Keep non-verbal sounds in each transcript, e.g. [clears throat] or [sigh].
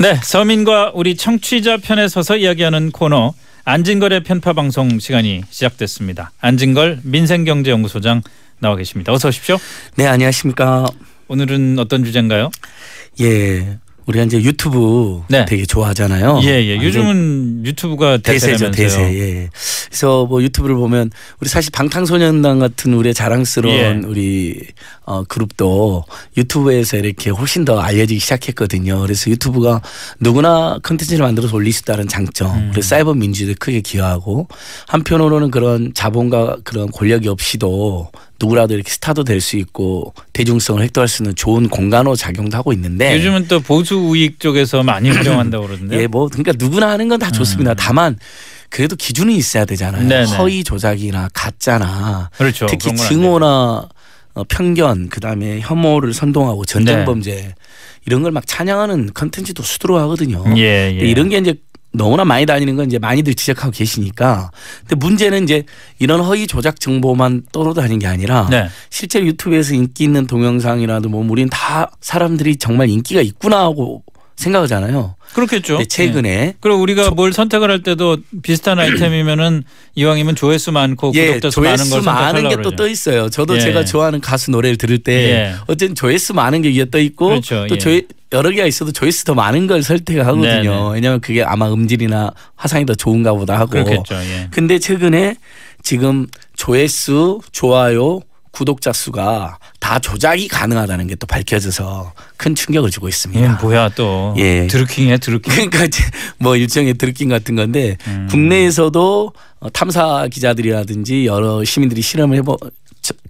네, 서민과 우리 청취자 편에 서서 이야기하는 코너 안진걸의 편파 방송 시간이 시작됐습니다. 안진걸 민생경제연구소장 나와 계십니다. 어서 오십시오. 네, 안녕하십니까. 오늘은 어떤 주제인가요? 예. 우리가 이제 유튜브 네. 되게 좋아하잖아요. 예, 예. 요즘은 유튜브가 대세죠. 대세. 예. 그래서 뭐 유튜브를 보면 우리 사실 방탄소년단 같은 우리의 자랑스러운 예. 우리 어, 그룹도 유튜브에서 이렇게 훨씬 더 알려지기 시작했거든요. 그래서 유튜브가 누구나 컨텐츠를 만들어서 올릴 수 있다는 장점. 음. 그래서 사이버 민주주의에 크게 기여하고 한편으로는 그런 자본과 그런 권력이 없이도 누구라도 이렇게 스타도 될 수 있고 대중성을 획득할 수 있는 좋은 공간으로 작용도 하고 있는데 요즘은 또 보수 우익 쪽에서 많이 [clears throat] 활용한다고 그러던데. 예, 뭐 그러니까 누구나 하는 건 다 좋습니다. 음. 다만 그래도 기준이 있어야 되잖아요. 네네. 허위 조작이나 가짜나 그렇죠. 특히. 증오나 어, 편견 그다음에 혐오를 선동하고 전쟁 네. 범죄 이런 걸 막 찬양하는 컨텐츠도 수두룩하거든요. 예, 예. 이런 게 이제 너무나 많이 다니는 건 이제 많이들 지적하고 계시니까. 근데 문제는 이제 이런 허위 조작 정보만 떠돌아다니는 게 아니라 네. 실제로 유튜브에서 인기 있는 동영상이라도 뭐 우리는 다 사람들이 정말 인기가 있구나 하고 생각하잖아요. 그렇겠죠. 근데 최근에 예. 그리고 우리가 뭘 선택을 할 때도 비슷한 아이템이면은 이왕이면 조회수 많고 예, 구독자 수 많은 걸 조회수 많은 게 또. 떠 있어요. 저도 예. 제가 좋아하는 가수 노래를 들을 때 예. 어쨌든 조회수 많은 게 위에 떠 있고 그렇죠. 또 예. 조회 여러 개가 있어도 조회수 더 많은 걸 선택하거든요. 네네. 왜냐하면 그게 아마 음질이나 화상이 더 좋은가 보다 하고. 그렇겠죠. 예. 근데 최근에 지금 조회수, 좋아요, 구독자 수가 다 조작이 가능하다는 게 또 밝혀져서 큰 충격을 주고 있습니다. 이건 뭐야 또 예. 드루킹이야 드루킹. 그러니까 뭐 일종의 드루킹 같은 건데 음. 국내에서도 어, 탐사 기자들이라든지 여러 시민들이 실험을 해보 저-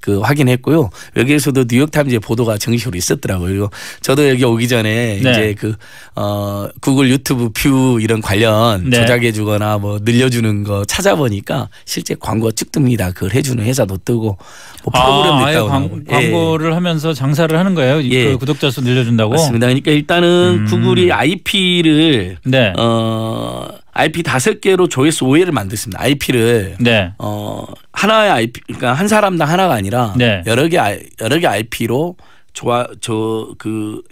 그 확인했고요. 여기에서도 뉴욕 타임즈의 보도가 정식으로 있었더라고요. 저도 여기 오기 전에 네. 이제 그 어 구글 유튜브 view 이런 관련 네. 조작해 주거나 뭐 늘려주는 거 찾아보니까 실제 광고가 쭉 뜹니다. 그걸 해주는 회사도 뜨고 뭐 프로그램도 아, 있다고 광, 나오고. 예. 광고를 하면서 장사를 하는 거예요. 예. 그 구독자 수 늘려준다고. 맞습니다. 그러니까 일단은 음. 구글이 IP를 네. 어 IP 다섯 개로 조회수 5회를 만들었습니다. IP를 네. 어 하나의 IP 그러니까 한 사람당 하나가 아니라 네. 여러 개 여러 개 IP로 좋아 저그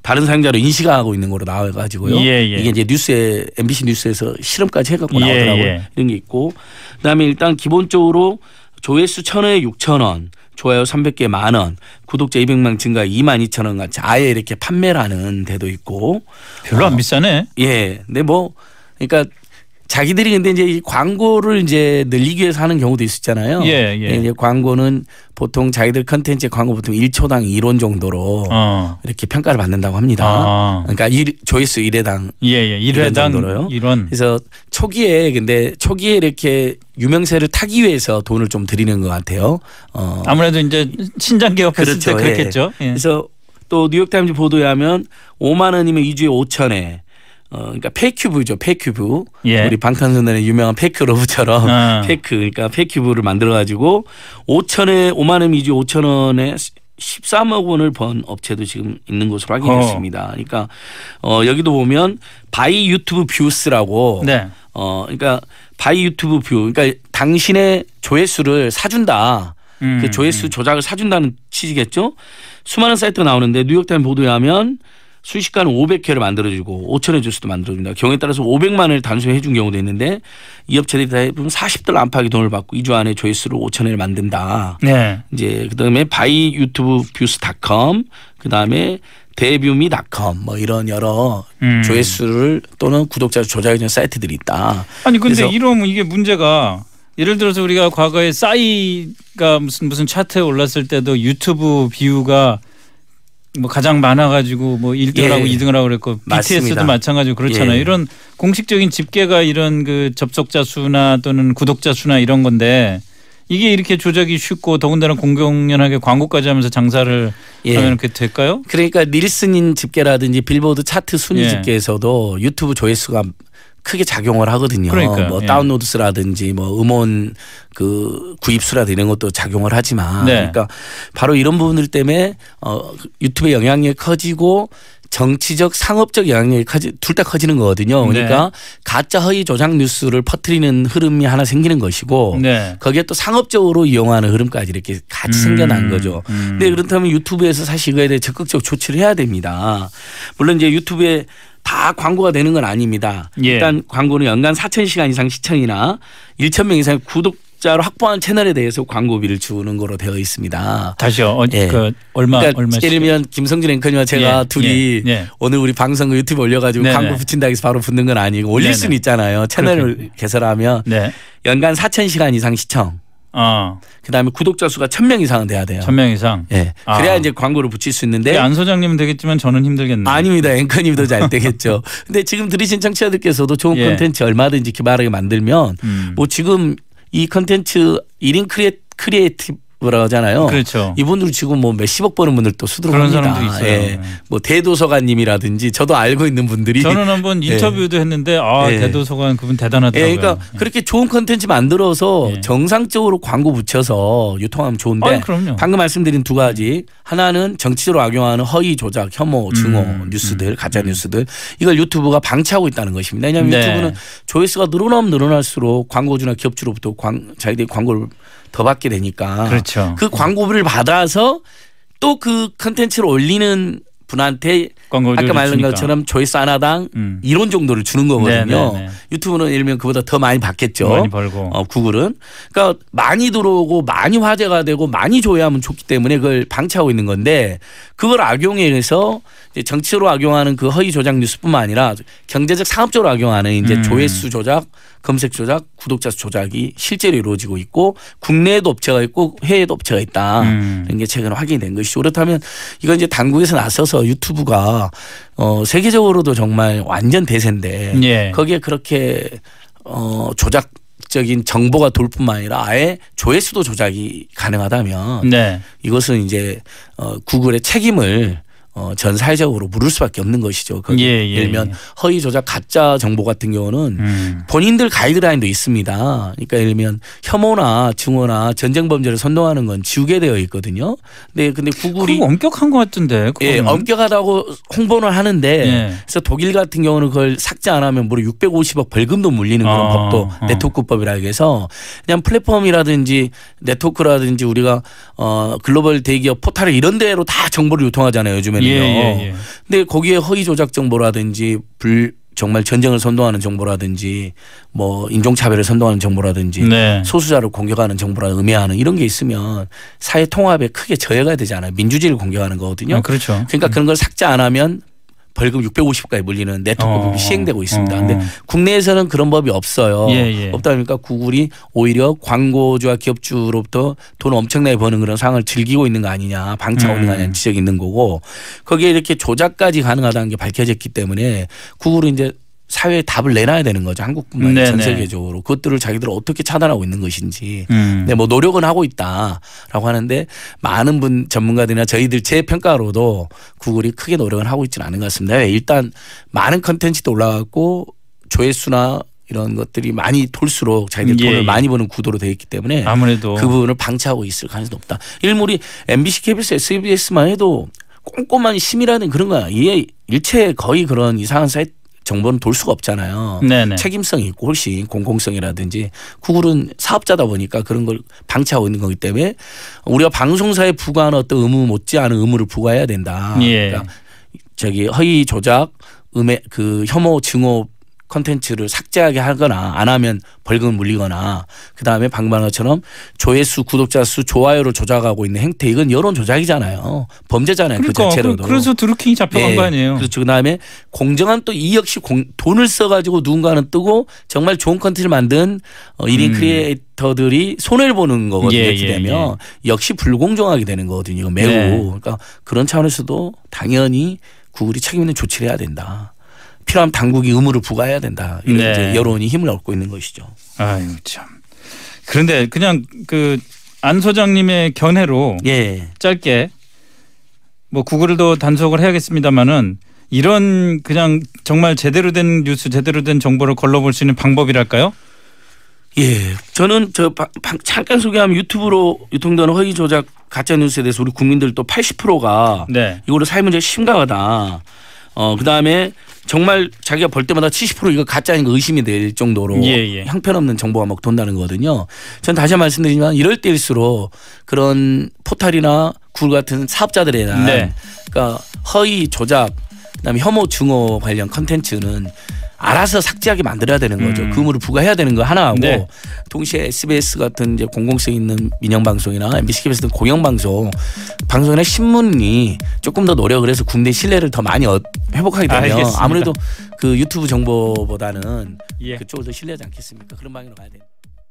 다른 사용자로 인식하고 있는 거로 나와 가지고요. 예, 예. 이게 이제 뉴스에 MBC 뉴스에서 실험까지 해 갖고 예, 나오더라고요. 예. 이런 게 있고 그다음에 일단 기본적으로 조회수 1,000회에 6,000원, 좋아요 300개 만 원, 구독자 200만 증가 2만 2천 원 같이 아예 이렇게 판매를 하는 데도 있고 별로 안 비싸네. 예. 근데 뭐 그러니까 자기들이 근데 이제 이 광고를 이제 늘리기 위해서 하는 경우도 있었잖아요. 예, 예. 이제 광고는 보통 자기들 컨텐츠 광고 보통 1초당 1원 정도로 어. 이렇게 평가를 받는다고 합니다. 아. 그러니까 일, 조회수 1회당 예, 예. 이런 1회당 정도로요? 1원. 그래서 초기에 근데 초기에 이렇게 유명세를 타기 위해서 돈을 좀 들이는 것 같아요. 어. 아무래도 이제 신장 개업했을 때 그렇죠. 예. 그렇겠죠. 예. 그래서 또 뉴욕타임즈 보도에 하면 5만 원이면 2주에 5천에 어 그러니까 fake tube죠 fake tube 예. 우리 방탄소년단의 유명한 fake love처럼 아. [laughs] fake 그러니까 fake tube를 만들어 가지고 5천에 5만 원 2주에 5천 원에 13억 원을 번 업체도 지금 있는 것으로 확인했습니다. 그러니까 어 여기도 보면 buy YouTube views라고 네. 어 그러니까 buy YouTube view 그러니까 당신의 조회수를 사준다. 음, 그 조회수 조작을 사준다는 취지겠죠. 수많은 사이트가 나오는데 뉴욕타임 보도에 하면 순식간에 500회를 만들어주고 5천회 조수도 만들어준다. 경우에 따라서 500만 원을 단순히 해준 경우도 있는데 이 업체들이 대부분 40달러 안팎의 돈을 받고 2주 안에 조회수를 5천회를 만든다. 네. 이제 그다음에 buy YouTube views.com 그다음에 Devumi.com 뭐 이런 여러 음. 조회수를 또는 구독자 를 조작해주는 사이트들이 있다. 아니 근데 이러면 이게 문제가 예를 들어서 우리가 과거에 싸이가 무슨 무슨 차트에 올랐을 때도 유튜브 뷰가 뭐 가장 많아가지고 뭐 1등을 예. 하고 2등을 하고 그랬고 BTS도 맞습니다. 마찬가지고 그렇잖아요. 예. 이런 공식적인 집계가 이런 그 접속자 수나 또는 구독자 수나 이런 건데 이게 이렇게 조작이 쉽고 더군다나 공공연하게 광고까지 하면서 장사를 예. 하면 이렇게 될까요? 그러니까 닐슨 집계라든지 빌보드 차트 순위 예. 집계에서도 유튜브 조회수가 크게 작용을 하거든요. 그러니까요. 뭐 예. 다운로드 수라든지 뭐 음원 그 구입 수라든지 이런 것도 작용을 하지만 네. 그러니까 바로 이런 부분들 때문에 어 유튜브의 영향력이 커지고 정치적 상업적 영향력이 커지 둘 다 커지는 거거든요. 네. 그러니까 가짜 허위 조작 뉴스를 퍼뜨리는 흐름이 하나 생기는 것이고 네. 거기에 또 상업적으로 이용하는 흐름까지 이렇게 같이 생겨난 거죠. 음. 근데 그렇다면 유튜브에서 사실 이거에 대해 적극적 조치를 해야 됩니다. 물론 이제 유튜브에 다 광고가 되는 건 아닙니다. 예. 일단 광고는 연간 4천 시간 이상 시청이나 1천 명 이상의 구독 자로 확보한 채널에 대해서 광고비를 주는 거로 되어 있습니다. 다시요. 어, 예. 그 얼마 그러니까 얼마씩? 예를 들면 김성준 앵커님과 제가 예, 둘이 예, 예. 오늘 우리 방송 그 유튜브 올려가지고 네네. 광고 붙인다 해서 바로 붙는 건 아니고 올릴 네네. 수는 있잖아요. 채널을 그렇군요. 개설하면 네. 연간 4천 시간 이상 시청. 어. 그다음에 구독자 수가 1,000명 이상은 돼야 돼요. 천 명 이상. 예. 그래야 아. 이제 광고를 붙일 수 있는데 안 소장님은 되겠지만 저는 힘들겠네요. 아닙니다. [laughs] 앵커님도 잘 되겠죠. 근데 지금 들으신 청취자들께서도 좋은 예. 콘텐츠 얼마든지 기발하게 만들면 음. 뭐 지금 이 콘텐츠 1인 crea, creator 하잖아요. 그렇죠. 이분들 지금 뭐 몇십억 버는 분들도 수두룩합니다. 그런 사람들이 있어요. 예. 네. 뭐 대도서관님이라든지 저도 알고 있는 분들이 저는 한번 예. 인터뷰도 했는데 아 예. 대도서관 그분 예, 대단하더라고요. 그러니까 그렇게 좋은 콘텐츠 만들어서 예. 정상적으로 광고 붙여서 유통하면 좋은데 아, 그럼요. 방금 말씀드린 두 가지 하나는 정치적으로 악용하는 허위 조작, 혐오, 증오 음, 뉴스들, 음, 가짜 음. 뉴스들 이걸 유튜브가 방치하고 있다는 것입니다. 왜냐하면 네. 유튜브는 조회수가 늘어나면 늘어날수록 광고주나 기업주로부터 광, 자기들이 광고를 더 받게 되니까 그렇죠. 그 광고를 받아서 또 그 컨텐츠를 올리는 분한테 아까 말한. 것처럼 조회수 하나당 음. 이론 정도를 주는 거거든요. 네, 네, 네. 유튜브는 예를 들면 그보다 더 많이 받겠죠. 많이 벌고. 어, 구글은 그러니까 많이 들어오고 많이 화제가 되고 많이 조회하면 좋기 때문에 그걸 방치하고 있는 건데 그걸 악용해서 이제 정치로 악용하는 그 허위 조작 뉴스뿐만 아니라 경제적 상업적으로 악용하는 이제 음. 조회수 조작, 검색 조작, 구독자 수 조작이 실제로 이루어지고 있고 국내에도 업체가 있고 해외에도 업체가 있다. 음. 이런 게 최근에 확인이 된 것이죠. 그렇다면 이건 이제 당국에서 나서서 유튜브가 어 세계적으로도 정말 완전 대세인데 예. 거기에 그렇게 어 조작 적인 정보가 돌 뿐만 아니라 아예 조회수도 조작이 가능하다면 네. 이것은 이제 어 구글의 책임을 어, 전 사회적으로 물을 수밖에 없는 것이죠. 예, 예, 예를 들면 예. 허위 조작 가짜 정보 같은 경우는 음. 본인들 가이드라인도 있습니다. 그러니까 예를 들면 혐오나 증오나 전쟁 범죄를 선동하는 건 지우게 되어 있거든요. 근데 근데 구글이 그거 엄격한 것 같은데. 예. 엄격하다고 홍보는 하는데 예. 그래서 독일 같은 경우는 그걸 삭제 안 하면 무려 650억 벌금도 물리는 그런 어, 법도 어. 네트워크법이라 해서 그냥 플랫폼이라든지 네트워크라든지 우리가 어 글로벌 대기업 포털 이런 데로 다 정보를 유통하잖아요 요즘에는 요. 예, 예, 예. 근데 거기에 허위 조작 정보라든지 불 정말 전쟁을 선동하는 정보라든지 뭐 인종차별을 선동하는 정보라든지 네. 소수자를 공격하는 정보라 음해하는 이런 게 있으면 사회 통합에 크게 저해가 되지 않아요. 민주주의를 공격하는 거거든요. 아, 그렇죠. 그러니까 그런 걸 삭제 안 하면 벌금 650까지 물리는 네트워크법이 어. 시행되고 있습니다. 어. 근데 국내에서는 그런 법이 없어요. 예, 예. 없다 보니까 구글이 오히려 광고주와 기업주로부터 돈 엄청나게 버는 그런 상황을 즐기고 있는 거 아니냐, 방치하고 있는 거 아니냐 음. 지적이 있는 거고 거기에 이렇게 조작까지 가능하다는 게 밝혀졌기 때문에 구글은 이제 사회에 답을 내놔야 되는 거죠. 한국뿐만 아니라 전. 세계적으로 그것들을 자기들 어떻게 차단하고 있는 것인지 음. 네, 뭐 노력은 하고 있다라고 하는데 많은 분 전문가들이나 저희들 제 평가로도 구글이 크게 노력은 하고 있지는 않은 것 같습니다. 왜? 일단 많은 컨텐츠도 올라갔고 조회수나 이런 것들이 많이 돌수록 자기들 예, 돈을 예. 많이 버는 구도로 되어 있기 때문에 아무래도 그 부분을 방치하고 있을 가능성이 높다. 일몰이 MBC, KBS, SBS만 해도 꼼꼼한 심의라는 그런 거야. 이에 일체 거의 그런 이상한 사이트 정보는 돌 수가 없잖아요. 네네. 책임성이 있고 훨씬 공공성이라든지 구글은 사업자다 보니까 그런 걸 방치하고 있는 거기 때문에 우리가 방송사에 부과하는 어떤 의무 못지않은 의무를 부과해야 된다. 예. 그러니까 저기 허위 조작, 음해 그 혐오 증오 컨텐츠를 삭제하게 하거나 안 하면 벌금을 물리거나 그다음에 것처럼 조회수 구독자 수 좋아요를 조작하고 있는 행태 이건 여론 조작이잖아요 범죄잖아요 그 그러니까 자체로도 그, 래서 드루킹이 잡혀간 예. 거 아니에요. 그렇죠. 그다음에 공정한 또 이 역시 공, 돈을 써가지고 누군가는 뜨고 정말 좋은 컨텐츠를 만든 어, 1인 음. 크리에이터들이 손해를 보는 거거든요. 예, 이렇게 예, 되면 역시 불공정하게 되는 거거든요. 매우 네. 그러니까 그런 차원에서도 당연히 구글이 책임 있는 조치를 해야 된다. 필요하면 당국이 의무를 부과해야 된다. 이런 네. 이제 여론이 힘을 얻고 있는 것이죠. 아유 참. 그런데 그냥 그 안 소장님의 견해로 예. 짧게 뭐 구글도 단속을 해야겠습니다만은 이런 그냥 정말 제대로 된 뉴스 제대로 된 정보를 걸러볼 수 있는 방법이랄까요? 예, 저는 저 바- 방- 잠깐 소개하면 유튜브로 유통되는 허위 조작 가짜 뉴스에 대해서 우리 국민들 또 80%가 네. 이거로 사회 문제 심각하다. 어 그다음에 정말 자기가 볼 때마다 70% 이거 가짜인 거 의심이 될 정도로 예, 예. 형편없는 정보가 막 돈다는 거거든요. 전 다시 말씀드리지만 이럴 때일수록 그런 포털이나 구글 같은 사업자들에 대한 네. 그러니까 허위 조작 그다음에 혐오 증오 관련 컨텐츠는 알아서 삭제하게 만들어야 되는 거죠. 음. 그 의무를 부과해야 되는 거 하나하고 네. 동시에 SBS 같은 이제 공공성 있는 민영 방송이나 MBC KBS 같은 공영 방송 방송이나 신문이 조금 더 노력을 해서 국내 신뢰를 더 많이 얻- 회복하게 되면 알겠습니다. 아무래도 그 유튜브 정보보다는 예. 그쪽을 더 신뢰하지 않겠습니까? 그런 방향으로 가야 돼요.